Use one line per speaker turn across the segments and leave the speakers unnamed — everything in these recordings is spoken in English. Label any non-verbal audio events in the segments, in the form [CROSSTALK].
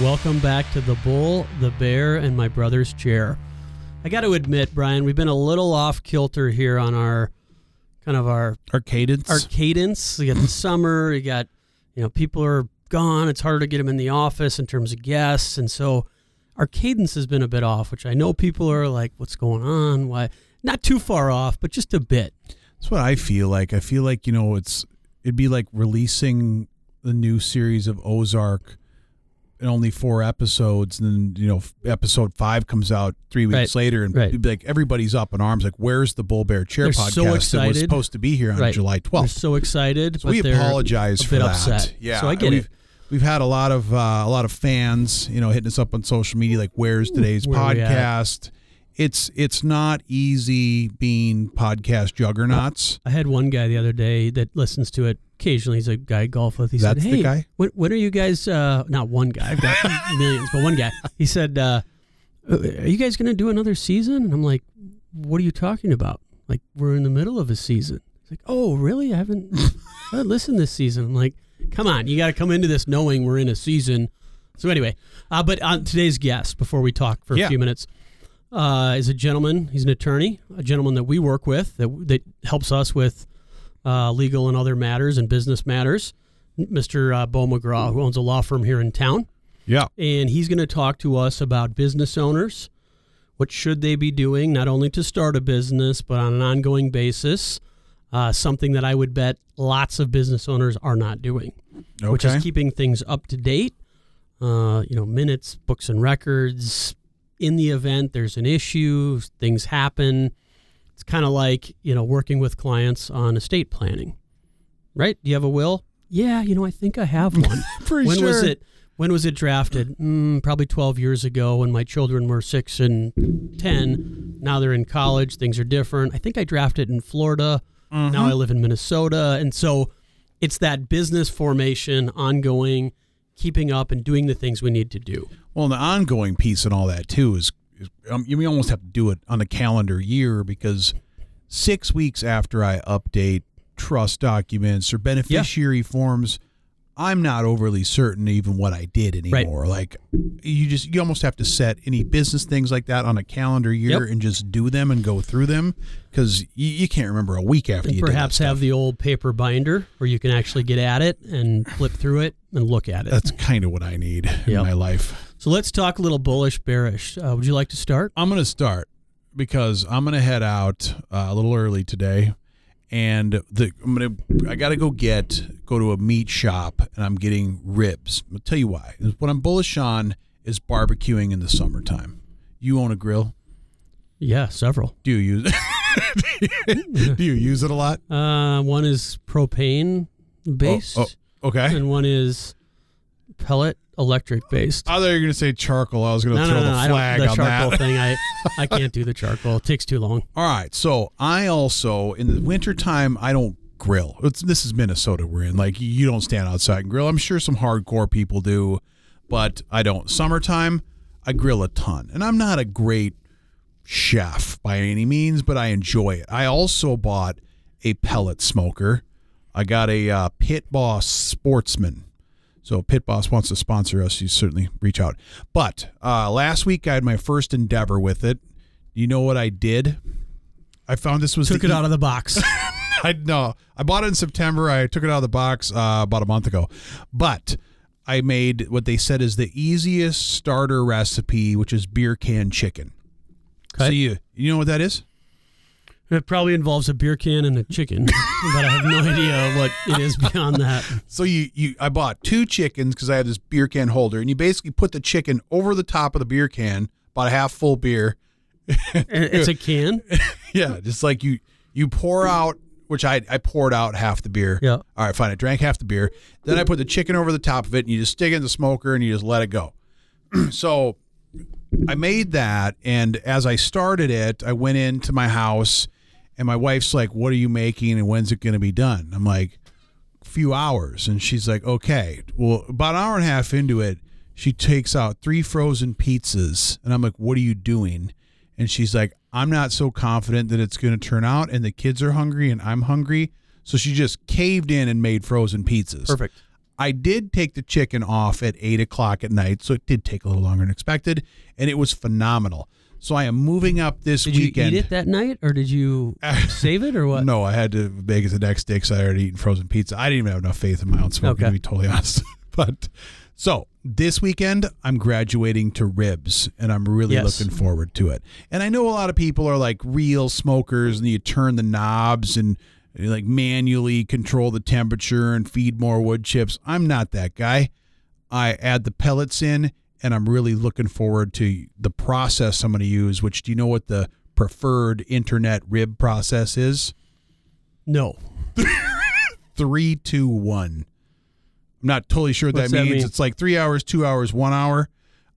Welcome back to the Bull, the Bear, and my brother's chair. I got to admit, Brian, we've been a little off kilter here on our kind of our
Our cadence.
our cadence. You got the [LAUGHS] summer. You got you know people are gone. It's harder to get them in the office in terms of guests, and so our cadence has been a bit off. Which I know people are like, "What's going on? Why?" Not too far off, but just a bit.
That's what I feel like. I feel like you know it's it'd be like releasing the new series of Ozark in only four episodes, and then you know episode five comes out three weeks
Right.
later, and
Right.
like everybody's up in arms. Like, where's the Bull Bear Chair
They're
podcast
so
that was supposed to be here on
Right.
July
They're
twelfth?
so excited,
So
but
we apologize for that.
upset.
Yeah,
so I get
we've,
it.
We've had a lot of uh, a lot of fans, you know, hitting us up on social media, like, "Where's today's
Where
podcast?" It's it's not easy being podcast juggernauts.
I had one guy the other day that listens to it occasionally. He's a guy I golf with. He
That's
said,
the
"Hey,
guy?
When, when are you guys? Uh, not one guy. I've got [LAUGHS] millions, but one guy. He said, uh, "Are you guys going to do another season?" And I'm like, "What are you talking about? Like we're in the middle of a season." He's like, "Oh, really? I haven't, [LAUGHS] I listened this season." I'm like, "Come on, you got to come into this knowing we're in a season." So anyway, uh, but on today's guest, before we talk for a
Yeah.
few minutes, uh, is a gentleman. He's an attorney, a gentleman that we work with that that helps us with uh, legal and other matters and business matters. Mr. Uh, Beau McGraw, who owns a law firm here in town,
Yeah,
and he's going to talk to us about business owners. What should they be doing, not only to start a business, but on an ongoing basis? Uh, something that I would bet lots of business owners are not doing, which is keeping things up to date. Uh, you know, minutes, books, and records. In the event there's an issue, things happen. It's kind of like you know working with clients on estate planning, right? Do you have a will? Yeah, you know, I think I have [LAUGHS] one.
Pretty
when was it? When was it drafted? Mm, probably 12 years ago when my children were six and 10. Now they're in college. Things are different. I think I drafted in Florida.
Mm-hmm.
Now I live in Minnesota. And so it's that business formation, ongoing, keeping up, and doing the things we need to do.
Well, the ongoing piece and all that too is um, you almost have to do it on a calendar year because six weeks after I update trust documents or beneficiary forms, I'm not overly certain even what I did anymore. Like you just you almost have to set any business things like that on a calendar year
Yep.
and just do them and go through them because you, you can't remember a week after
And
you
perhaps have the old paper binder where you can actually get at it and flip through it and look at it.
That's kind of what I need in my life.
So let's talk a little bullish, bearish. Uh, would you like to start?
I'm going to start because I'm going to head out uh, a little early today, and the I'm going to I got to go get go to a meat shop, and I'm getting ribs. I'll tell you why. What I'm bullish on is barbecuing in the summertime. You own a grill?
Yeah, several.
Do you use? It? [LAUGHS] Do you use it a lot?
Uh, one is propane based,
Oh, oh, okay.
and one is pellet electric based.
I thought you were going to say charcoal. I was going to
No,
throw
no, no,
the
I
flag
The
on
charcoal
that.
thing, I, I [LAUGHS] can't do the charcoal. It takes too long.
All right. So I also in the wintertime I don't grill. It's, this is Minnesota we're in. Like you don't stand outside and grill. I'm sure some hardcore people do, but I don't. Summertime I grill a ton. And I'm not a great chef by any means, but I enjoy it. I also bought a pellet smoker. I got a uh, Pit Boss Sportsman. So Pit Boss wants to sponsor us. You certainly reach out. But uh, last week I had my first endeavor with it. You know what I did? I found this was
Took it out of the box. [LAUGHS]
I no, I bought it in September. I took it out of the box uh, about a month ago, but I made what they said is the easiest starter recipe, which is beer can chicken. So you you know what that is?
It probably involves a beer can and a chicken, [LAUGHS] but I have no idea what it is beyond that.
So you you I bought two chickens because I had this beer can holder, and you basically put the chicken over the top of the beer can, about a half full beer.
And It's a can. [LAUGHS]
Yeah, just like you you pour out, which I I poured out half the beer.
Yeah.
All right, fine. I drank half the beer. Then I put the chicken over the top of it, and you just stick it in the smoker, and you just let it go. [CLEARS THROAT] so I made that, and as I started it, I went into my house, and my wife's like, "What are you making, and when's it going to be done?" I'm like, "A few hours," and she's like, "Okay." Well, about an hour and a half into it, she takes out three frozen pizzas, and I'm like, "What are you doing?" And she's like, I'm not so confident that it's going to turn out, and the kids are hungry, and I'm hungry. So she just caved in and made frozen pizzas.
Perfect.
I did take the chicken off at eight o'clock at night, so it did take a little longer than expected, and it was phenomenal. So I am moving up this weekend.
Did you eat it that night, or did you [LAUGHS] save it, or what?
No, I had to make it the next day because I already eaten frozen pizza. I didn't even have enough faith in my own smoking,
Okay.
to be totally [LAUGHS] honest. but so this weekend, I'm graduating to ribs, and I'm really
Yes.
looking forward to it. And I know a lot of people are like real smokers, and you turn the knobs and like manually control the temperature and feed more wood chips. I'm not that guy. I add the pellets in, and I'm really looking forward to the process I'm going to use. Which do you know what the preferred internet rib process is?
No. [LAUGHS]
three, two, one. I'm not totally sure what
What's
that
that
means.
mean?
It's like three hours, two hours, one hour.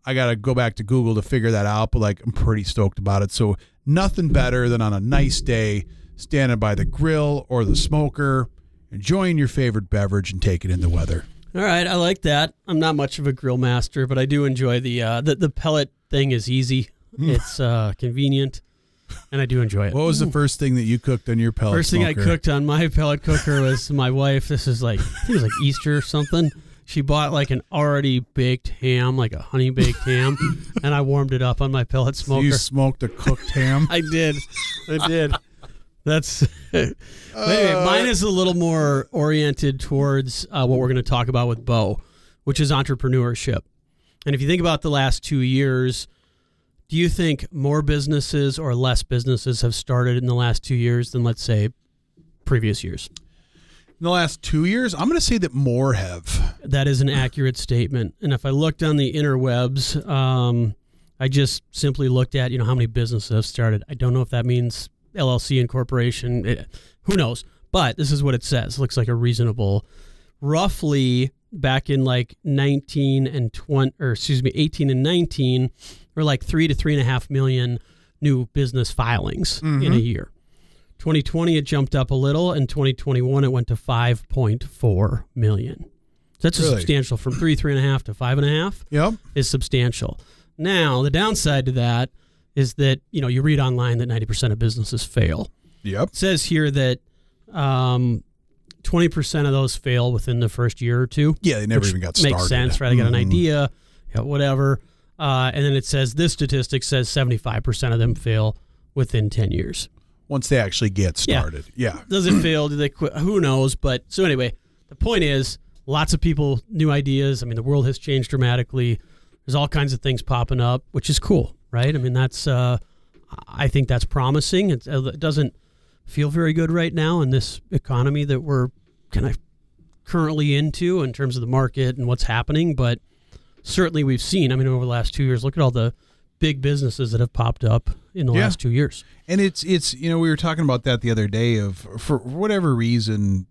I gotta go back to Google to figure that out, but like I'm pretty stoked about it. So nothing better than on a nice day, standing by the grill or the smoker, enjoying your favorite beverage and taking in the weather.
All right, I like that. I'm not much of a grill master, but I do enjoy the uh, the, the pellet thing. is easy. [LAUGHS] It's uh, convenient, and I do enjoy it.
What was the first thing that you cooked on your pellet
First thing I cooked on my [LAUGHS] pellet cooker was my wife. This is like I think it was like Easter or something. She bought like an already baked ham, like a honey baked ham, [LAUGHS] and I warmed it up on my pellet
So
smoker.
you smoked a cooked ham.
I did, I did. That's [LAUGHS] anyway. Mine is a little more oriented towards uh, what we're going to talk about with Beau, which is entrepreneurship. And if you think about the last two years, do you think more businesses or less businesses have started in the last two years than let's say previous years?
In the last two years, I'm going to say that more have.
That is an accurate statement. And if I looked on the interwebs, um, I just simply looked at you know how many businesses have started. I don't know if that means LLC incorporation. It, who knows? But this is what it says. looks like a reasonable, roughly back in like 19 and 20, or excuse me, 18 and 19, or like three to three and a half million new business filings in a mm-hmm. year. 2020 it jumped up a little, and 2021 it went to 5.4 million. That's a
Really?
substantial from three, three and a half to five and a half
Yep.
is substantial. Now the downside to that is that you know you read online that 90% of businesses fail.
Yep.
It says here that um, 20% of those fail within the first year or two.
Yeah, they never even got started.
Makes sense, right? I got an
Mhm.
idea, yeah, whatever. Uh, and then it says this statistic says 75% of them fail within 10 years.
Once they actually get
Yeah.
started. Yeah.
Does it fail? Do they quit? Who knows? But so anyway, the point is, lots of people, new ideas. I mean, the world has changed dramatically. There's all kinds of things popping up, which is cool, right? I mean, that's uh, I think that's promising. It's, uh, it doesn't feel very good right now in this economy that we're kind of currently into in terms of the market and what's happening. But certainly, we've seen. I mean, over the last two years, look at all the big businesses that have popped up in the
Yeah.
last two years.
And it's it's you know we were talking about that the other day of for whatever reason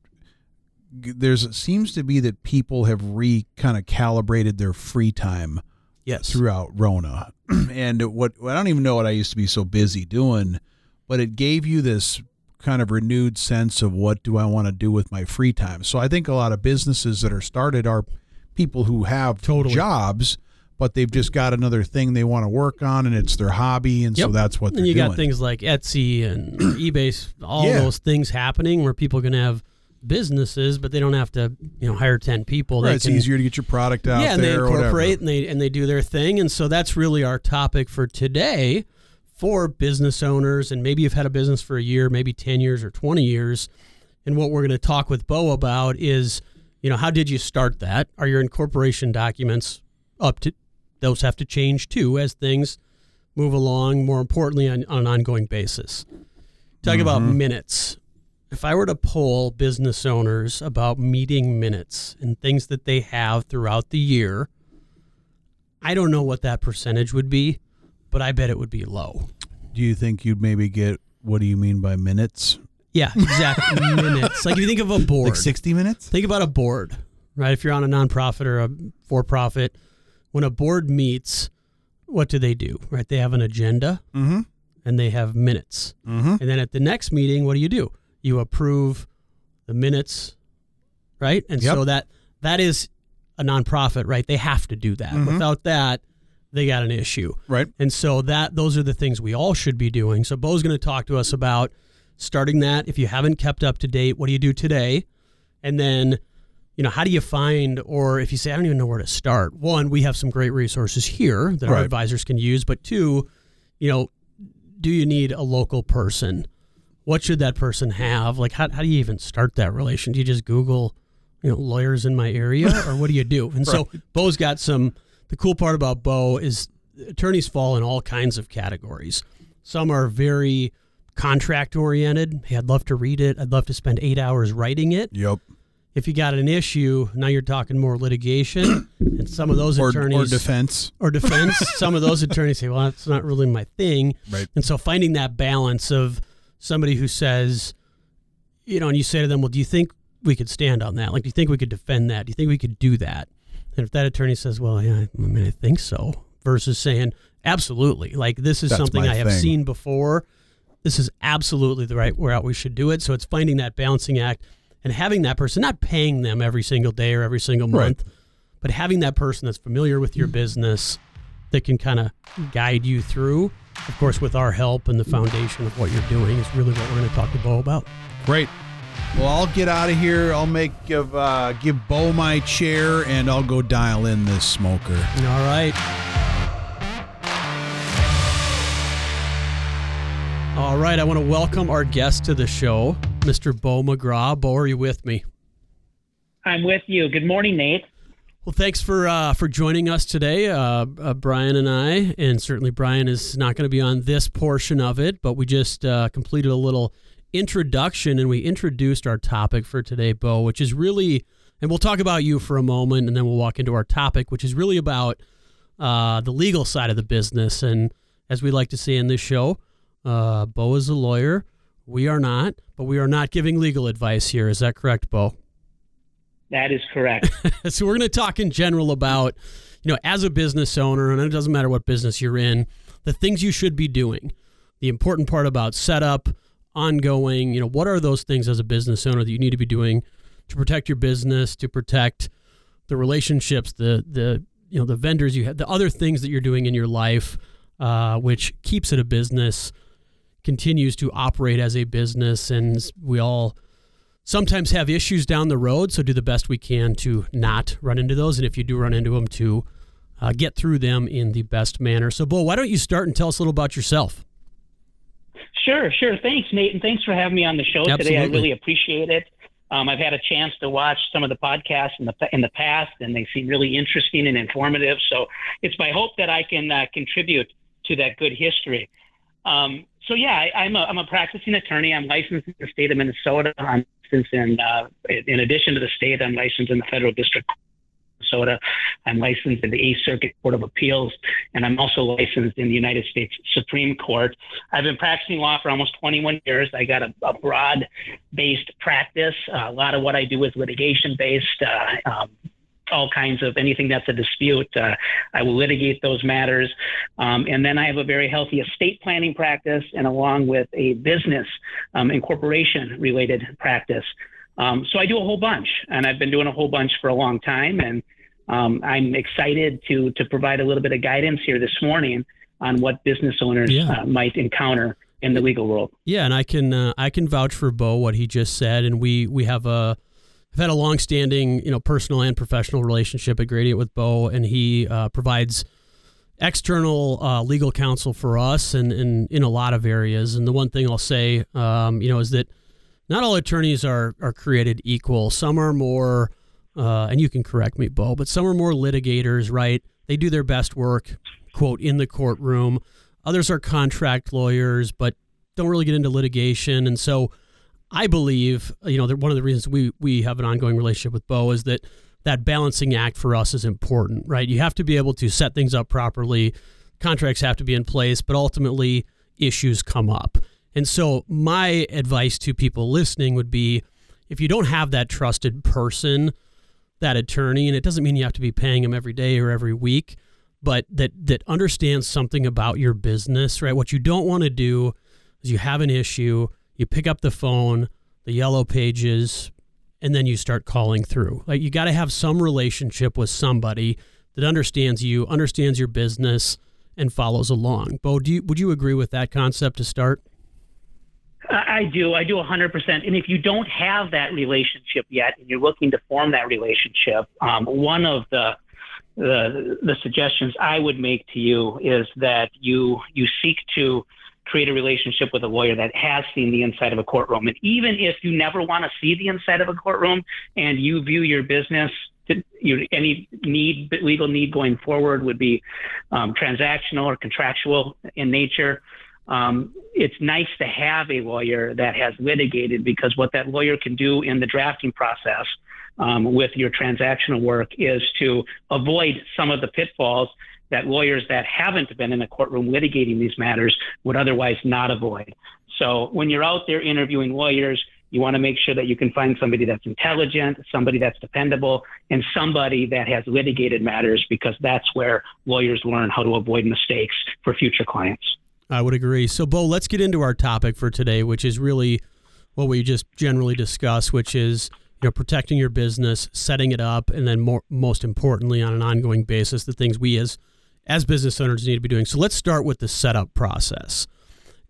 there's seems to be that people have re kind of calibrated their free time
Yes.
throughout Rona. [CLEARS THROAT] and what I don't even know what I used to be so busy doing, but it gave you this kind of renewed sense of what do I want to do with my free time. So I think a lot of businesses that are started are people who have
Totally.
jobs but they've just got another thing they want to work on and it's their hobby and so that's what they're
and you
doing.
got things like Etsy and [CLEARS THROAT] eBay, all
Yeah.
those things happening where people can have businesses, but they don't have to, you know, hire ten people.
Right,
they
it's
can,
easier to get your product out
yeah, and they incorporate and they and they do their thing, and so that's really our topic for today for business owners, and maybe you've had a business for a year, maybe ten years or twenty years, and what we're going to talk with Beau about is, you know, how did you start that? Are your incorporation documents up to? Those have to change too as things move along. More importantly, on, on an ongoing basis. Talk about mm-hmm. minutes. If I were to poll business owners about meeting minutes and things that they have throughout the year, I don't know what that percentage would be, but I bet it would be low.
Do you think you'd maybe get what do you mean by minutes?
Yeah, exactly. [LAUGHS] minutes. Like if you think of a board,
Like 60 minutes?
think about a board, right? If you're on a nonprofit or a for profit, when a board meets, what do they do, right? They have an agenda
Mm-hmm.
and they have minutes.
Mm-hmm.
And then at the next meeting, what do you do? You approve the minutes, right? And
Yep.
so that that is a nonprofit, right? They have to do that.
Mhm.
Without that, they got an issue.
Right.
And so that those are the things we all should be doing. So Beau's going to talk to us about starting that. If you haven't kept up to date, what do you do today? And then you know, how do you find, or if you say, I don't even know where to start, one, we have some great resources here that our advisors can use, but two, you know, do you need a local person? What should that person have? Like, how, how do you even start that relation? Do you just Google, you know, lawyers in my area, or what do you do? [LAUGHS] And so, Beau's got some. The cool part about Beau is attorneys fall in all kinds of categories. Some are very contract oriented. Hey, I'd love to read it. I'd love to spend eight hours writing it.
Yep.
If you got an issue, now you're talking more litigation, [CLEARS THROAT] and some of those
Or,
attorneys
or defense.
or defense. [LAUGHS] some of those attorneys say, "Well, that's not really my thing."
Right.
And so finding that balance of somebody who says, you know, and you say to them, "Well, do you think we could stand on that? Like, do you think we could defend that? Do you think we could do that?" And if that attorney says, "Well, yeah, I mean, I think so," versus saying, "Absolutely, like this is
That's
something I have
thing.
seen before. This is absolutely the right route we should do it." So it's finding that balancing act and having that person, not paying them every single day or every single
Right.
month, but having that person that's familiar with your business that can kind of guide you through. Of course, with our help and the foundation of what you're doing is really what we're going to talk to Beau about.
Great. Well, I'll get out of here. I'll make give uh, give Beau my chair, and I'll go dial in this smoker.
All right. All right. I want to welcome our guest to the show, Mr. Beau McGraw. Beau, are you with me?
I'm with you. Good morning, Nate.
Well, thanks for uh, for joining us today, uh, uh, Brian and I, and certainly Brian is not going to be on this portion of it, but we just uh, completed a little introduction and we introduced our topic for today, Beau, which is really, and we'll talk about you for a moment, and then we'll walk into our topic, which is really about uh, the legal side of the business, and as we like to say in this show, uh, Beau is a lawyer. We are not, but we are not giving legal advice here. Is that correct, Beau?
That is correct. [LAUGHS]
so we're going to talk in general about you know as a business owner and it doesn't matter what business you're in the things you should be doing the important part about setup ongoing you know what are those things as a business owner that you need to be doing to protect your business to protect the relationships the the you know the vendors you have the other things that you're doing in your life uh, which keeps it a business continues to operate as a business and we all sometimes have issues down the road. So do the best we can to not run into those. And if you do run into them, to uh, get through them in the best manner. So, Beau, why don't you start and tell us a little about yourself?
sure, sure. Thanks, Nate, and thanks for having me on the show today. I really appreciate it. Um, I've had a chance to watch some of the podcasts in the in the past, and they seem really interesting and informative. So it's my hope that I can uh, contribute to that good history. Um, so yeah, I, I'm a I'm a practicing attorney. I'm licensed in the state of Minnesota. I'm in uh, in addition to the state, I'm licensed in the federal district. of Minnesota. I'm licensed in the Eighth Circuit Court of Appeals, and I'm also licensed in the United States Supreme Court. I've been practicing law for almost 21 years. I got a, a broad-based practice. Uh, a lot of what I do is litigation-based. Uh, um, all kinds of anything that's a dispute, uh, I will litigate those matters. Um, and then I have a very healthy estate planning practice, and along with a business um, incorporation related practice. Um, so I do a whole bunch, and I've been doing a whole bunch for a long time. And um, I'm excited to to provide a little bit of guidance here this morning on what business owners
Yeah.
uh, might encounter in the legal world.
Yeah, and I can uh, I can vouch for Beau what he just said, and we we have a have had a long-standing you know personal and professional relationship at Gradient with Beau, and he uh, provides external uh, legal counsel for us and, and in a lot of areas. And the one thing I'll say, um, you know, is that not all attorneys are are created equal. Some are more, uh, and you can correct me, Beau, but some are more litigators, right? They do their best work, quote, in the courtroom. Others are contract lawyers, but don't really get into litigation. And so I believe, you know, that one of the reasons we, we have an ongoing relationship with Beau is that that balancing act for us is important, right? You have to be able to set things up properly. Contracts have to be in place, but ultimately issues come up. And so my advice to people listening would be if you don't have that trusted person, that attorney, and it doesn't mean you have to be paying them every day or every week, but that that understands something about your business, right? What you don't want to do is you have an issue, you pick up the phone, the yellow pages, and then you start calling through. Like you got to have some relationship with somebody that understands you, understands your business, and follows along. Beau, do you, would you agree with that concept to start?
I do. I do 100%. And if you don't have that relationship yet and you're looking to form that relationship, um, one of the, the, the suggestions I would make to you is that you, you seek to create a relationship with a lawyer that has seen the inside of a courtroom. And even if you never want to see the inside of a courtroom and you view your business any need, legal need going forward would be um, transactional or contractual in nature um, it's nice to have a lawyer that has litigated because what that lawyer can do in the drafting process um, with your transactional work is to avoid some of the pitfalls that lawyers that haven't been in a courtroom litigating these matters would otherwise not avoid. So when you're out there interviewing lawyers, you want to make sure that you can find somebody that's intelligent, somebody that's dependable, and somebody that has litigated matters because that's where lawyers learn how to avoid mistakes for future clients.
I would agree. So, Beau, let's get into our topic for today, which is really what we just generally discuss, which is you know protecting your business, setting it up, and then more most importantly, on an ongoing basis, the things we as as business owners need to be doing. So, let's start with the setup process.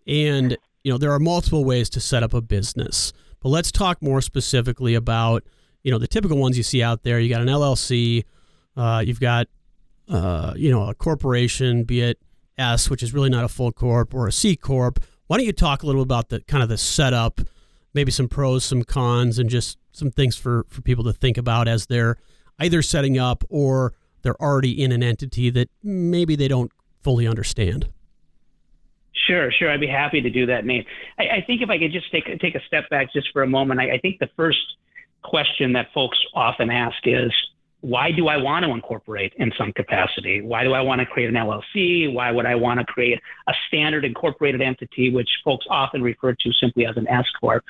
And you know there are multiple ways to set up a business, but let's talk more specifically about you know the typical ones you see out there. You got an LLC, uh, you've got uh, you know a corporation, be it S, which is really not a full corp, or a C corp. Why don't you talk a little about the kind of the setup, maybe some pros, some cons, and just some things for for people to think about as they're either setting up or they're already in an entity that maybe they don't fully understand.
Sure, sure. I'd be happy to do that, Nate. I, I think if I could just take take a step back just for a moment, I, I think the first question that folks often ask is, why do I want to incorporate in some capacity? Why do I want to create an LLC? Why would I want to create a standard incorporated entity, which folks often refer to simply as an S corp?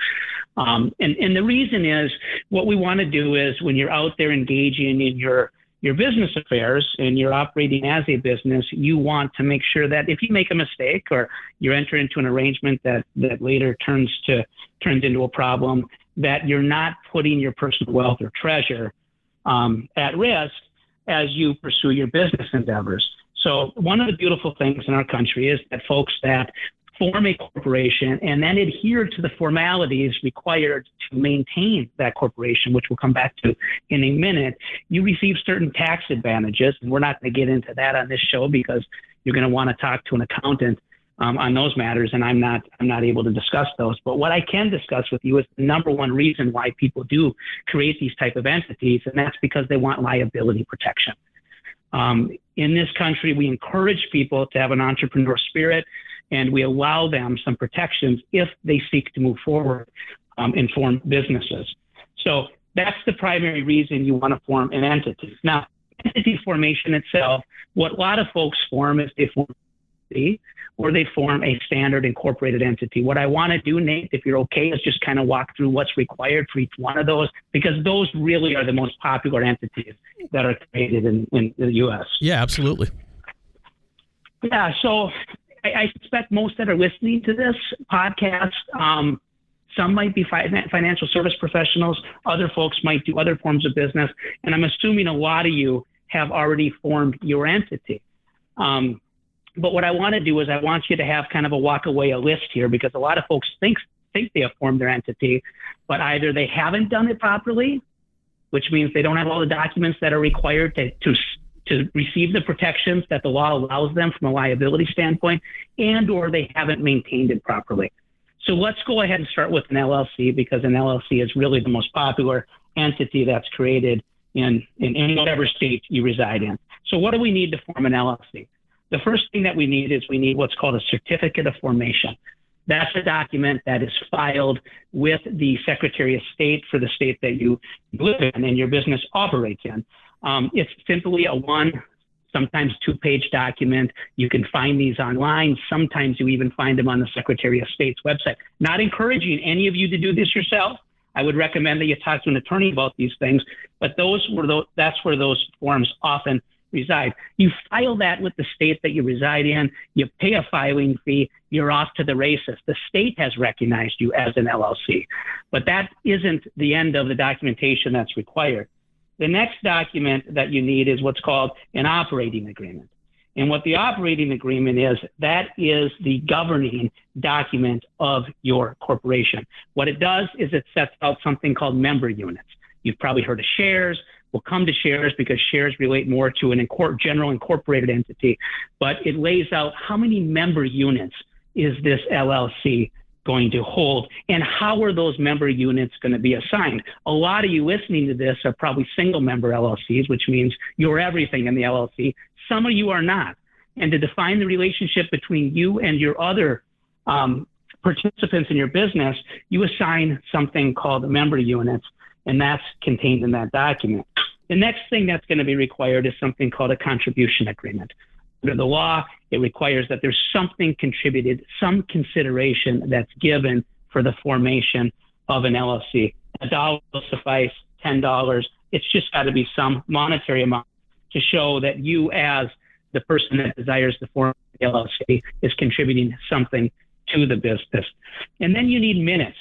Um, and, and the reason is what we want to do is when you're out there engaging in your your business affairs and you're operating as a business, you want to make sure that if you make a mistake or you enter into an arrangement that, that later turns to turns into a problem, that you're not putting your personal wealth or treasure um, at risk as you pursue your business endeavors. So, one of the beautiful things in our country is that folks that form a corporation and then adhere to the formalities required to maintain that corporation, which we'll come back to in a minute, you receive certain tax advantages. And we're not going to get into that on this show because you're going to want to talk to an accountant um, on those matters, and I'm not I'm not able to discuss those. But what I can discuss with you is the number one reason why people do create these type of entities, and that's because they want liability protection. Um, in this country, we encourage people to have an entrepreneur spirit, and we allow them some protections if they seek to move forward um, and form businesses. So that's the primary reason you want to form an entity. Now, entity formation itself, what a lot of folks form is they form or they form a standard incorporated entity. What I want to do, Nate, if you're okay, is just kind of walk through what's required for each one of those because those really are the most popular entities that are created in, in the U.S.
Yeah, absolutely.
Yeah, so I, I suspect most that are listening to this podcast, um, some might be fi- financial service professionals, other folks might do other forms of business, and I'm assuming a lot of you have already formed your entity. Um, but what I want to do is I want you to have kind of a walk away a list here because a lot of folks think think they have formed their entity, but either they haven't done it properly, which means they don't have all the documents that are required to to to receive the protections that the law allows them from a liability standpoint, and or they haven't maintained it properly. So let's go ahead and start with an LLC because an LLC is really the most popular entity that's created in, in, whatever state you reside in. So what do we need to form an LLC? The first thing that we need is we need what's called a certificate of formation. That's a document that is filed with the Secretary of State for the state that you live in and your business operates in. Um, it's simply a one, sometimes two page document. You can find these online. Sometimes you even find them on the Secretary of State's website. Not encouraging any of you to do this yourself. I would recommend that you talk to an attorney about these things, but those were that's where those forms often reside. You file that with the state that you reside in, you pay a filing fee, you're off to the races. The state has recognized you as an LLC, but that isn't the end of the documentation that's required. The next document that you need is what's called an operating agreement. And what the operating agreement is, that is the governing document of your corporation. What it does is it sets out something called member units. You've probably heard of shares. We'll come to shares because shares relate more to an incor- general incorporated entity, but it lays out how many member units is this LLC going to hold and how are those member units going to be assigned? A lot of you listening to this are probably single member llcs which means you're everything in the llc some of you are not. And to define the relationship between you and your other um, participants in your business you assign something called member units and that's contained in that document. The next thing that's going to be required is something called a contribution agreement under the law, it requires that there's something contributed, some consideration that's given for the formation of an LLC. A dollar will suffice, $10. It's just got to be some monetary amount to show that you, as the person that desires to form the LLC, is contributing something to the business. And then you need minutes.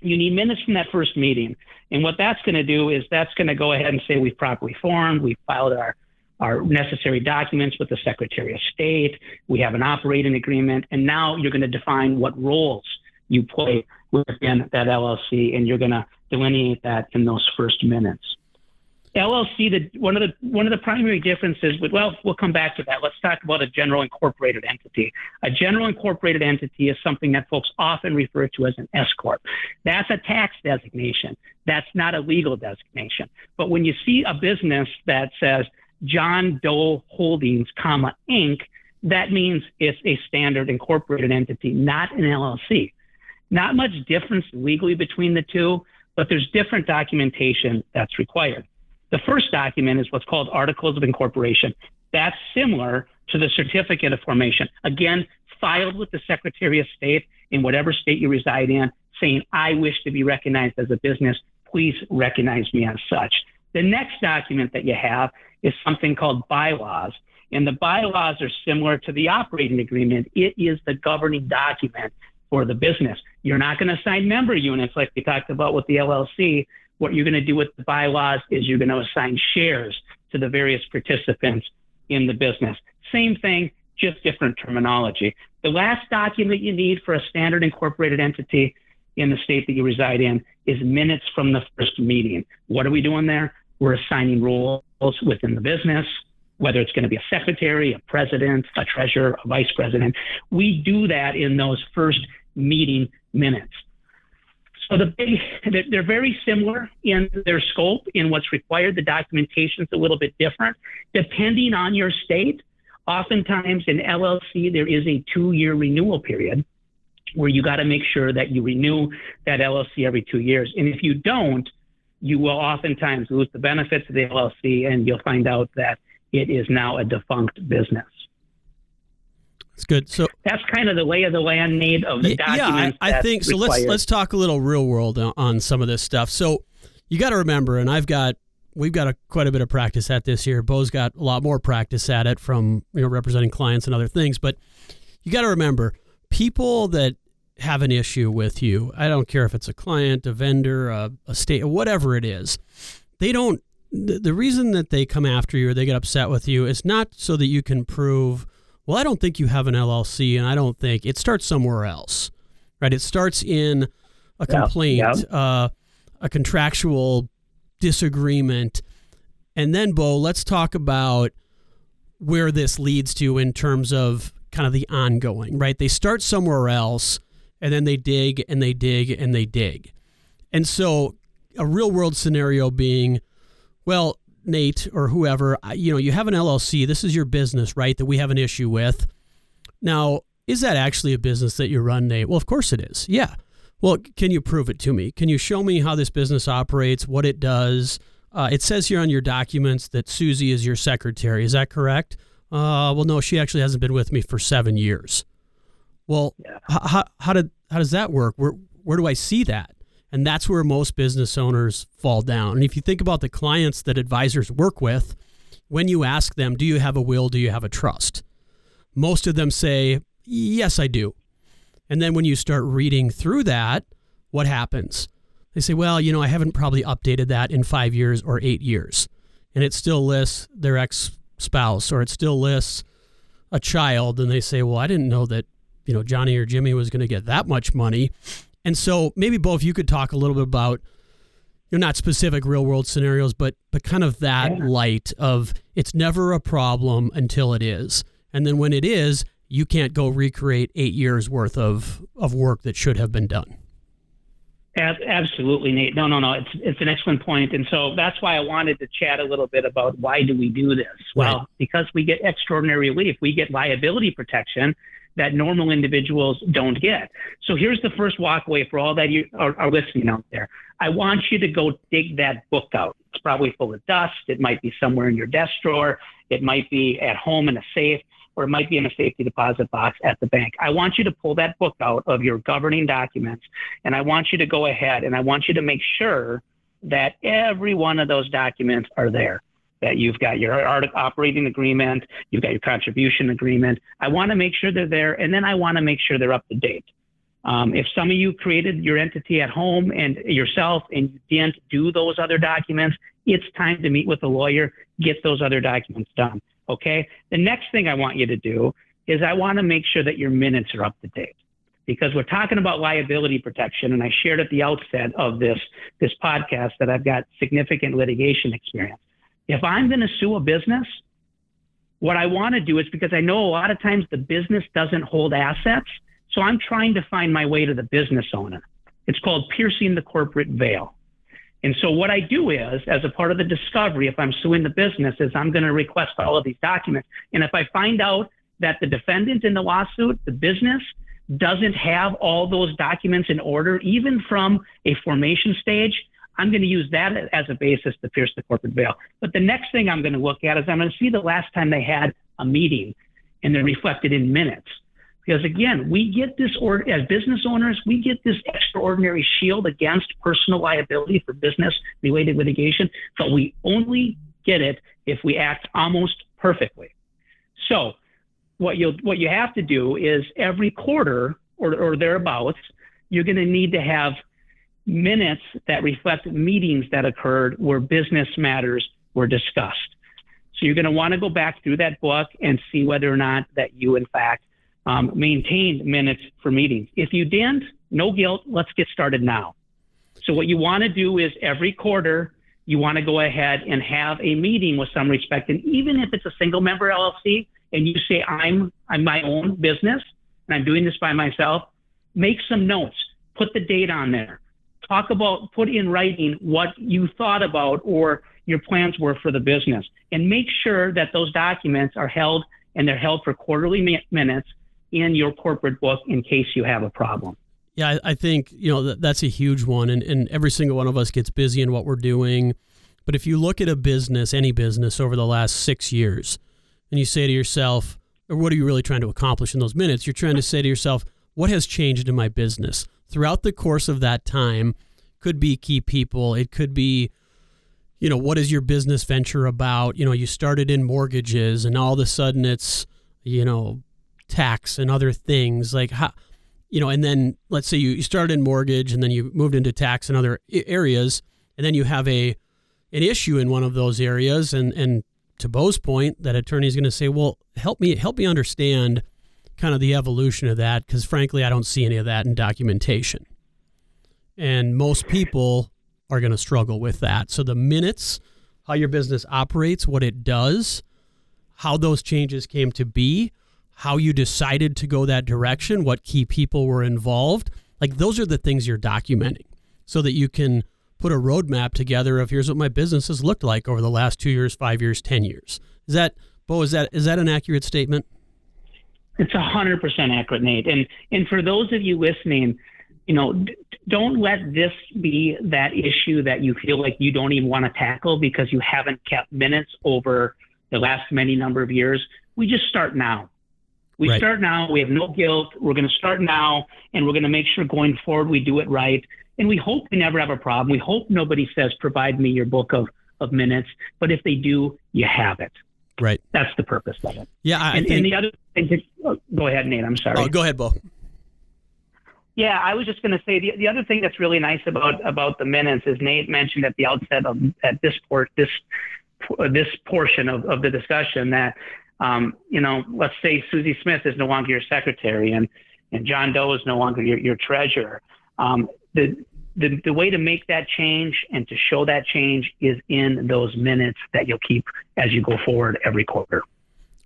You need minutes from that first meeting. And what that's going to do is that's going to go ahead and say we've properly formed, we've filed our our necessary documents with the Secretary of State. We have an operating agreement, and now you're going to define what roles you play within that LLC, and you're going to delineate that in those first minutes. LLC, the, one of the one of the primary differences with well, we'll come back to that. Let's talk about a general incorporated entity. A general incorporated entity is something that folks often refer to as an S corp. That's a tax designation. That's not a legal designation. But when you see a business that says John Doe Holdings, comma Inc., that means it's a standard incorporated entity, not an LLC. Not much difference legally between the two, but there's different documentation that's required. The first document is what's called Articles of Incorporation. That's similar to the Certificate of Formation. Again, filed with the Secretary of State in whatever state you reside in, saying, I wish to be recognized as a business. Please recognize me as such. The next document that you have is something called bylaws. And the bylaws are similar to the operating agreement. It is the governing document for the business. You're not going to assign member units like we talked about with the LLC. What you're going to do with the bylaws is you're going to assign shares to the various participants in the business. Same thing, just different terminology. The last document you need for a standard incorporated entity in the state that you reside in is minutes from the first meeting. What are we doing there? We're assigning roles within the business, whether it's going to be a secretary, a president, a treasurer, a vice president. We do that in those first meeting minutes. So the big, they're very similar in their scope, in what's required. The documentation's a little bit different, depending on your state. Oftentimes in LLC, there is a two-year renewal period where you got to make sure that you renew that LLC every two years. And if you don't, you will oftentimes lose the benefits of the LLC and you'll find out that it is now a defunct business.
That's good. So
that's kind of the lay of the land need of the
yeah,
documents.
Yeah, I, I think so.
Required.
Let's let's talk a little real world on some of this stuff. So you got to remember, and I've got we've got a, quite a bit of practice at this here. Beau's got a lot more practice at it from you know representing clients and other things. But you got to remember, people that have an issue with you. I don't care if it's a client, a vendor, a, a state, whatever it is. They don't. The, the reason that they come after you or they get upset with you is not so that you can prove. Well, I don't think you have an LLC, and I don't think it starts somewhere else, right? It starts in a complaint, yeah, yeah. Uh, a contractual disagreement, and then Beau, let's talk about where this leads to in terms of kind of the ongoing, right? They start somewhere else and then they dig and they dig and they dig. And so a real world scenario being, well, Nate or whoever, you know, you have an LLC. This is your business, right? That we have an issue with. Now, is that actually a business that you run, Nate? Well, of course it is. Yeah. Well, can you prove it to me? Can you show me how this business operates, what it does? Uh, it says here on your documents that Susie is your secretary. Is that correct? Uh, well, no, she actually hasn't been with me for seven years. Well, yeah. how, how did how does that work? Where where do I see that? And that's where most business owners fall down. And if you think about the clients that advisors work with, when you ask them, "Do you have a will? Do you have a trust?" Most of them say, "Yes, I do." And then when you start reading through that, what happens? They say, "Well, you know, I haven't probably updated that in 5 years or 8 years." And it still lists their ex spouse or it still lists a child and they say, "Well, I didn't know that you know Johnny or Jimmy was going to get that much money," and so maybe both you could talk a little bit about you know not specific real world scenarios, but but kind of that
Yeah.
light of it's never a problem until it is, and then when it is, you can't go recreate eight years worth of of work that should have been done.
Absolutely, Nate. No, no, no. It's it's an excellent point, and so that's why I wanted to chat a little bit about why do we do this? Well,
Right.
because we get extraordinary relief, we get liability protection that normal individuals don't get. So here's the first walkway for all that you are, are listening out there. I want you to go dig that book out. It's probably full of dust. It might be somewhere in your desk drawer. It might be at home in a safe or it might be in a safety deposit box at the bank. I want you to pull that book out of your governing documents and I want you to go ahead and I want you to make sure that every one of those documents are there. That you've got your operating agreement, you've got your contribution agreement. I want to make sure they're there, and then I want to make sure they're up to date. Um, if some of you created your entity at home and yourself and you didn't do those other documents, it's time to meet with a lawyer, get those other documents done. Okay. The next thing I want you to do is I want to make sure that your minutes are up to date because we're talking about liability protection. And I shared at the outset of this, this podcast that I've got significant litigation experience. If I'm going to sue a business, what I want to do is because I know a lot of times the business doesn't hold assets. So I'm trying to find my way to the business owner. It's called piercing the corporate veil. And so what I do is, as a part of the discovery, if I'm suing the business, is I'm going to request all of these documents. And if I find out that the defendant in the lawsuit, the business, doesn't have all those documents in order, even from a formation stage, I'm going to use that as a basis to pierce the corporate veil. But the next thing I'm going to look at is I'm going to see the last time they had a meeting and they're reflected in minutes. Because again, we get this, or as business owners, we get this extraordinary shield against personal liability for business related litigation, but we only get it if we act almost perfectly. So, what you what you have to do is every quarter or, or thereabouts, you're going to need to have minutes that reflect meetings that occurred where business matters were discussed. So you're going to want to go back through that book and see whether or not that you, in fact, um, maintained minutes for meetings. If you didn't, no guilt. Let's get started now. So what you want to do is every quarter, you want to go ahead and have a meeting with some respect. And even if it's a single member LLC and you say, I'm, I'm my own business and I'm doing this by myself, make some notes, put the date on there, talk about, put in writing what you thought about or your plans were for the business and make sure that those documents are held and they're held for quarterly mi- minutes in your corporate book in case you have a problem.
Yeah, I, think you know that, that's a huge one, and, and every single one of us gets busy in what we're doing. But if you look at a business, any business over the last six years, and you say to yourself, or what are you really trying to accomplish in those minutes? You're trying to say to yourself, what has changed in my business throughout the course of that time? Could be key people. It could be, you know, what is your business venture about? You know, you started in mortgages, and all of a sudden it's, you know, tax and other things like how you know, and then let's say you, you started in mortgage and then you moved into tax and other areas, and then you have a an issue in one of those areas, and and to Beau's point, that attorney is going to say, well, help me help me understand kind of the evolution of that, because frankly, I don't see any of that in documentation, and most people are going to struggle with that. So the minutes, how your business operates, what it does, how those changes came to be how you decided to go that direction, what key people were involved. Like those are the things you're documenting so that you can put a roadmap together of here's what my business has looked like over the last two years, five years, 10 years. Is that, Beau, is that, is that an accurate statement?
It's a hundred percent accurate, Nate. And and for those of you listening, you know, d- don't let this be that issue that you feel like you don't even want to tackle because you haven't kept minutes over the last many number of years. We just start now. We
Right.
start now. We have no guilt. We're going to start now, and we're going to make sure going forward we do it right. And we hope we never have a problem. We hope nobody says, "Provide me your book of of minutes." But if they do, you have it.
Right.
That's the purpose of it.
Yeah. I
and,
think,
and the other thing, to, oh, go ahead, Nate. I'm sorry.
oh, go ahead, Beau.
Yeah, I was just going to say the, the other thing that's really nice about about the minutes is Nate mentioned at the outset of at this port this uh, this portion of, of the discussion that Um, you know, let's say Susie Smith is no longer your secretary and, and John Doe is no longer your, your treasurer. Um, the, the, the way to make that change and to show that change is in those minutes that you'll keep as you go forward every quarter.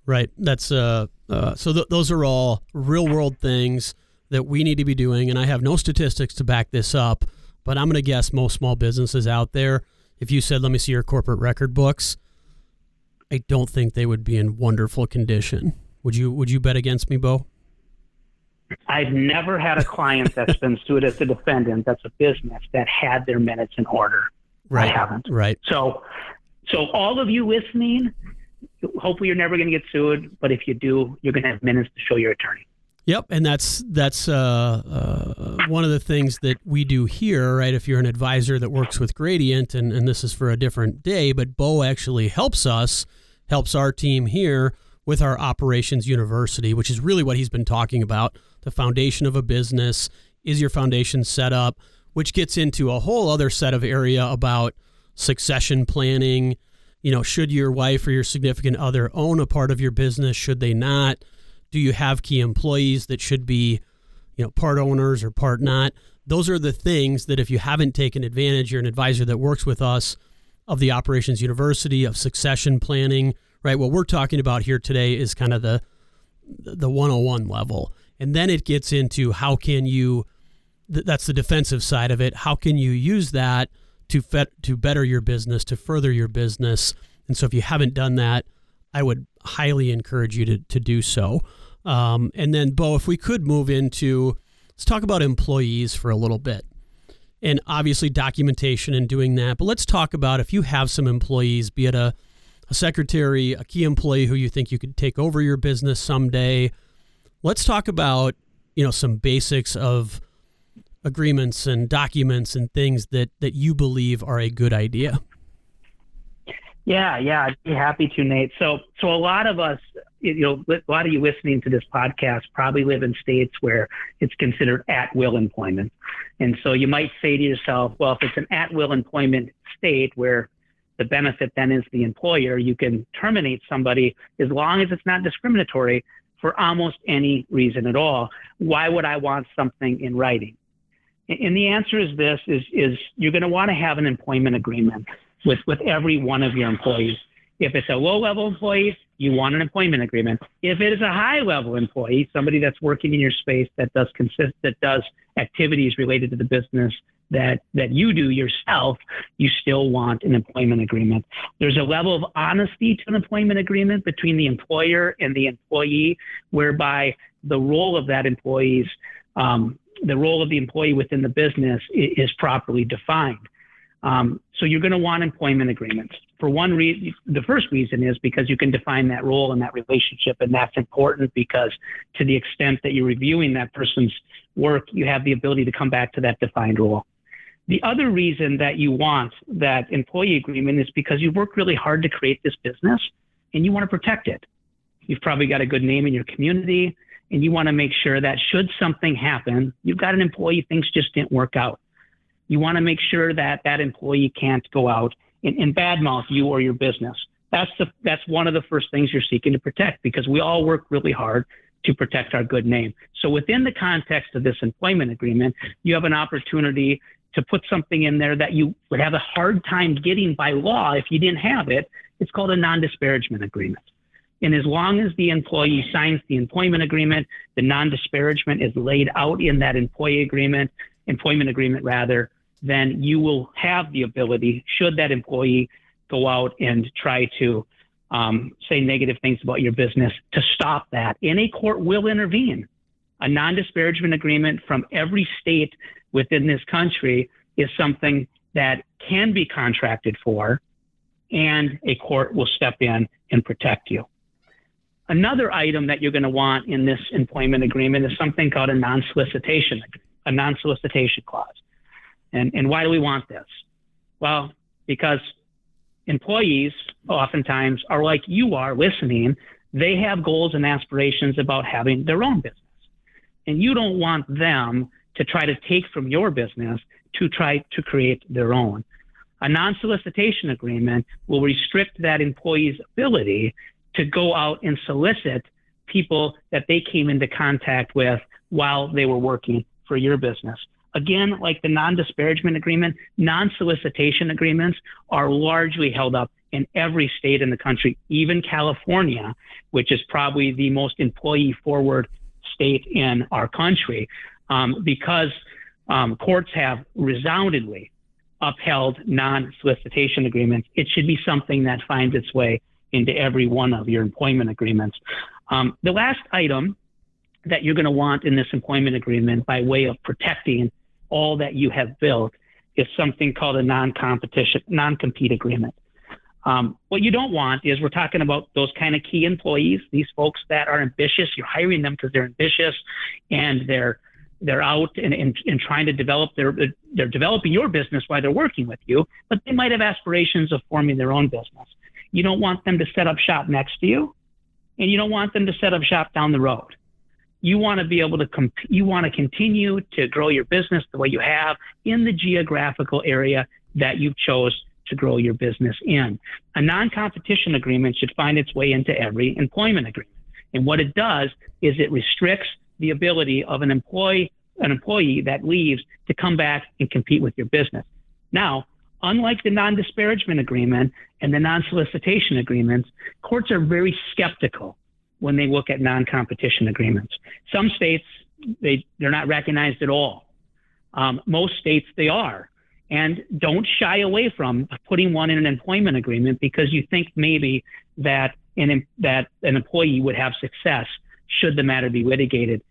Right. That's uh, uh so th- those are all real world things that we need to be doing. And I have no statistics to back this up, but I'm going to guess most small businesses out there, if you said, let me see your corporate record books, I don't think they would be in wonderful condition. Would you, would you bet against me, Beau?
I've never had a client that's been sued as a defendant that's a business that had their minutes in order.
Right.
I haven't.
Right.
So, so all of you listening, hopefully you're never going to get sued, but if you do, you're going to have minutes to show your attorney.
Yep, and that's that's uh, uh, one of the things that we do here, right? If you're an advisor that works with Gradient, and, and this is for a different day, but Beau actually helps us, helps our team here with our operations university, which is really what he's been talking about. The foundation of a business is your foundation set up, which gets into a whole other set of area about succession planning. You know, should your wife or your significant other own a part of your business? Should they not? do you have key employees that should be you know part owners or part not those are the things that if you haven't taken advantage you're an advisor that works with us of the operations university of succession planning right what we're talking about here today is kind of the the 101 level and then it gets into how can you that's the defensive side of it how can you use that to fet, to better your business to further your business and so if you haven't done that i would highly encourage you to, to do so. Um, and then, Beau, if we could move into, let's talk about employees for a little bit. And obviously, documentation and doing that. But let's talk about if you have some employees, be it a, a secretary, a key employee who you think you could take over your business someday. Let's talk about, you know, some basics of agreements and documents and things that, that you believe are a good idea.
Yeah, yeah, I'd be happy to, Nate. So, so a lot of us, you know, a lot of you listening to this podcast probably live in states where it's considered at-will employment, and so you might say to yourself, well, if it's an at-will employment state where the benefit then is the employer, you can terminate somebody as long as it's not discriminatory for almost any reason at all. Why would I want something in writing? And the answer is this: is is you're going to want to have an employment agreement with, with every one of your employees. If it's a low level employee, you want an employment agreement. If it is a high level employee, somebody that's working in your space that does consist that does activities related to the business that that you do yourself, you still want an employment agreement. There's a level of honesty to an employment agreement between the employer and the employee, whereby the role of that employee's um, the role of the employee within the business is properly defined. Um, so you're going to want employment agreements. For one reason, the first reason is because you can define that role and that relationship, and that's important because to the extent that you're reviewing that person's work, you have the ability to come back to that defined role. The other reason that you want that employee agreement is because you've worked really hard to create this business and you want to protect it. You've probably got a good name in your community and you want to make sure that should something happen, you've got an employee things just didn't work out you want to make sure that that employee can't go out and, and badmouth you or your business. That's the that's one of the first things you're seeking to protect because we all work really hard to protect our good name. So within the context of this employment agreement, you have an opportunity to put something in there that you would have a hard time getting by law if you didn't have it. It's called a non-disparagement agreement. And as long as the employee signs the employment agreement, the non-disparagement is laid out in that employee agreement, employment agreement rather, then you will have the ability, should that employee go out and try to um, say negative things about your business, to stop that. Any court will intervene. A non disparagement agreement from every state within this country is something that can be contracted for, and a court will step in and protect you. Another item that you're going to want in this employment agreement is something called a non solicitation, a non solicitation clause. And, and why do we want this? Well, because employees oftentimes are like you are listening. They have goals and aspirations about having their own business. And you don't want them to try to take from your business to try to create their own. A non solicitation agreement will restrict that employee's ability to go out and solicit people that they came into contact with while they were working for your business. Again, like the non disparagement agreement, non solicitation agreements are largely held up in every state in the country, even California, which is probably the most employee forward state in our country, um, because um, courts have resoundingly upheld non solicitation agreements. It should be something that finds its way into every one of your employment agreements. Um, the last item that you're going to want in this employment agreement by way of protecting all that you have built is something called a non-competition, non-compete agreement. Um, what you don't want is we're talking about those kind of key employees, these folks that are ambitious. You're hiring them because they're ambitious and they're they're out and, and, and trying to develop their they're developing your business while they're working with you, but they might have aspirations of forming their own business. You don't want them to set up shop next to you, and you don't want them to set up shop down the road you want to be able to comp- you want to continue to grow your business the way you have in the geographical area that you chose to grow your business in. A non-competition agreement should find its way into every employment agreement. And what it does is it restricts the ability of an employee an employee that leaves to come back and compete with your business. Now, unlike the non-disparagement agreement and the non-solicitation agreements, courts are very skeptical when they look at non-competition agreements. Some states they they're not recognized at all. Um, most states they are, and don't shy away from putting one in an employment agreement because you think maybe that an that an employee would have success should the matter be litigated.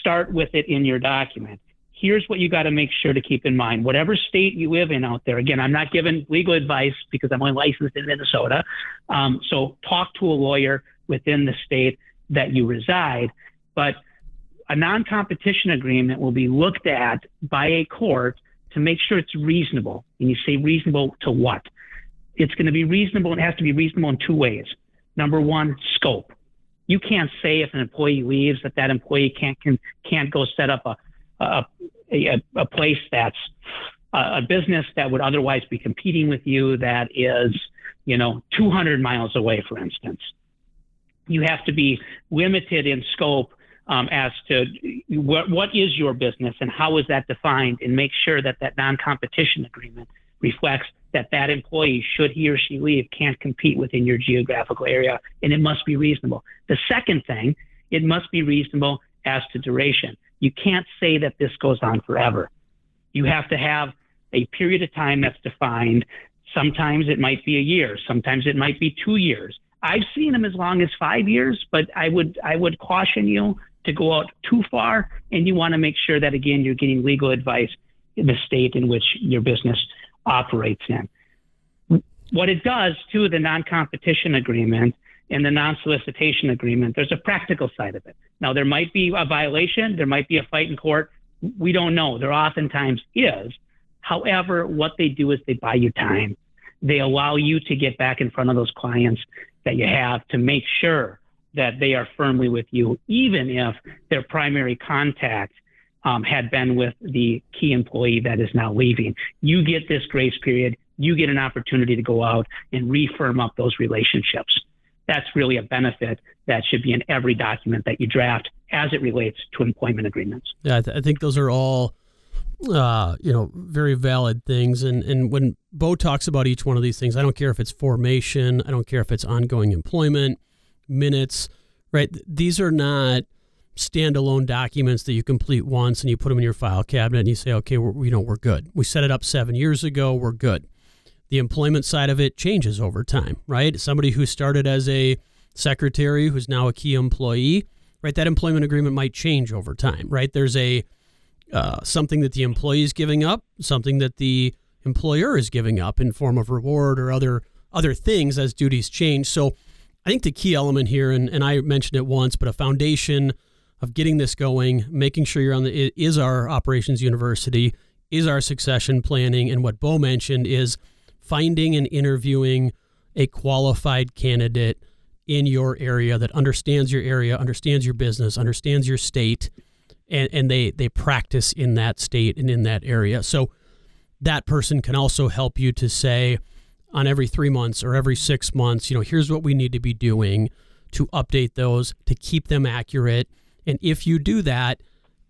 Start with it in your document. Here's what you got to make sure to keep in mind. Whatever state you live in out there, again, I'm not giving legal advice because I'm only licensed in Minnesota. Um, so talk to a lawyer, within the state that you reside. But a non competition agreement will be looked at by a court to make sure it's reasonable. And you say reasonable to what? It's going to be reasonable. It has to be reasonable in two ways. Number one, scope. You can't say if an employee leaves that that employee can't can, can't go set up a a, a, a place that's a, a business that would otherwise be competing with you that is you know 200 miles away, for instance you have to be limited in scope um, as to what, what is your business and how is that defined, and make sure that that non-competition agreement reflects that that employee, should he or she leave, can't compete within your geographical area, and it must be reasonable. The second thing, it must be reasonable as to duration. You can't say that this goes on forever. You have to have a period of time that's defined. Sometimes it might be a year, sometimes it might be two years. I've seen them as long as five years, but I would I would caution you to go out too far, and you want to make sure that again you're getting legal advice in the state in which your business operates in. What it does to the non-competition agreement and the non-solicitation agreement, there's a practical side of it. Now there might be a violation, there might be a fight in court. We don't know. There oftentimes is. However, what they do is they buy you time. They allow you to get back in front of those clients that you have to make sure that they are firmly with you, even if their primary contact um, had been with the key employee that is now leaving. You get this grace period. You get an opportunity to go out and refirm up those relationships. That's really a benefit that should be in every document that you draft as it relates to employment agreements.
Yeah, I, th- I think those are all uh, you know, very valid things. And and when Beau talks about each one of these things, I don't care if it's formation, I don't care if it's ongoing employment, minutes, right? These are not standalone documents that you complete once and you put them in your file cabinet and you say, okay, we're, you know, we're good. We set it up seven years ago, we're good. The employment side of it changes over time, right? Somebody who started as a secretary who's now a key employee, right? That employment agreement might change over time, right? There's a uh, something that the employee is giving up, something that the employer is giving up in form of reward or other other things as duties change. So I think the key element here, and, and I mentioned it once, but a foundation of getting this going, making sure you're on the is our operations university, is our succession planning, and what Beau mentioned is finding and interviewing a qualified candidate in your area that understands your area, understands your business, understands your state, and, and they they practice in that state and in that area. So that person can also help you to say on every three months or every six months, you know, here's what we need to be doing. to update those, to keep them accurate. And if you do that,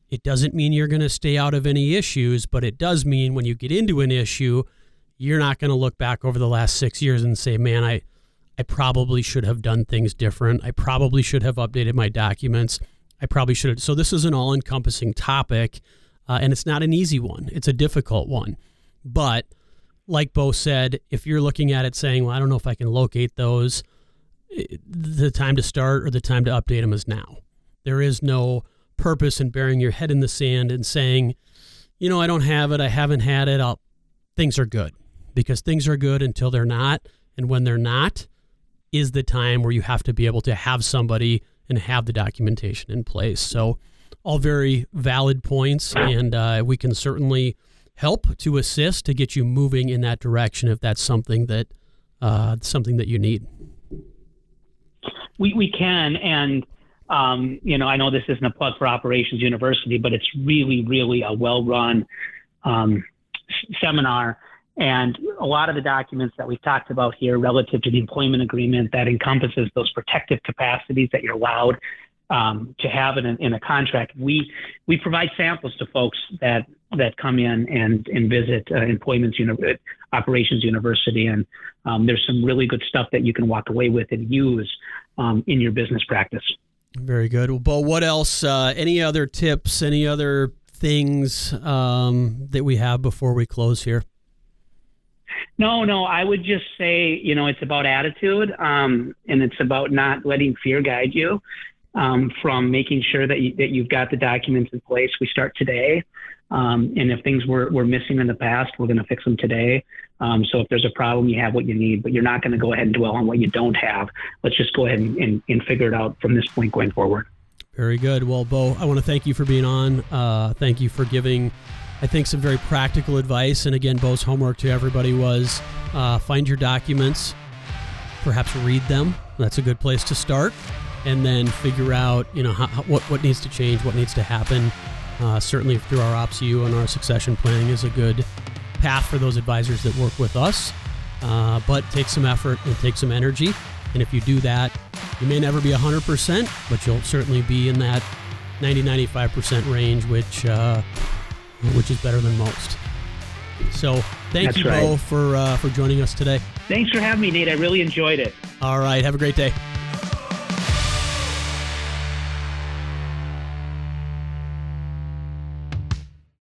it doesn't mean you're going to stay out of any issues, but it does mean when you get into an issue, you're not going to look back over the last six years and say, man, I, I probably should have done things different. I probably should have updated my documents. I probably should have. So, this is an all encompassing topic, uh, and it's not an easy one, it's a difficult one. But, like Beau said, if you're looking at it saying, well, I don't know if I can locate those, the time to start or the time to update them is now. There is no purpose in burying your head in the sand and saying, you know, I don't have it, I haven't had it, I'll, things are good. Because things are good until they're not. And when they're not, is the time where you have to be able to have somebody and have the documentation in place. So, all very valid points, and uh, we can certainly help to assist to get you moving in that direction if that's something that uh, something that you need.
We we can, and um, you know, I know this isn't a plug for Operations University, but it's really, really a well-run um, seminar. And a lot of the documents that we've talked about here relative to the employment agreement that encompasses those protective capacities that you're allowed um, to have in a, in a contract, we we provide samples to folks that that come in and and visit uh, Employment's Uni- Operations University, and um, there's some really good stuff that you can walk away with and use um, in your business practice.
Very good. Well, Beau, what else? Uh, any other tips? Any other things um, that we have before we close here?
No, no. I would just say, you know, it's about attitude, um, and it's about not letting fear guide you. Um, from making sure that you, that you've got the documents in place. We start today, um, and if things were, were missing in the past, we're going to fix them today. Um, so if there's a problem, you have what you need, but you're not going to go ahead and dwell on what you don't have. Let's just go ahead and, and, and figure it out from this point going forward.
Very good. Well, Beau, I want to thank you for being on. Uh, thank you for giving, I think, some very practical advice. And again, Beau's homework to everybody was uh, find your documents, perhaps read them. That's a good place to start. And then figure out, you know, how, what, what needs to change, what needs to happen. Uh, certainly through our OPSU and our succession planning is a good path for those advisors that work with us. Uh, but take some effort and take some energy. And if you do that, you may never be 100%, but you'll certainly be in that 90 95% range, which uh, which is better than most. So thank
That's
you,
right.
Beau, for uh, for joining us today.
Thanks for having me, Nate. I really enjoyed it.
All right, have a great day.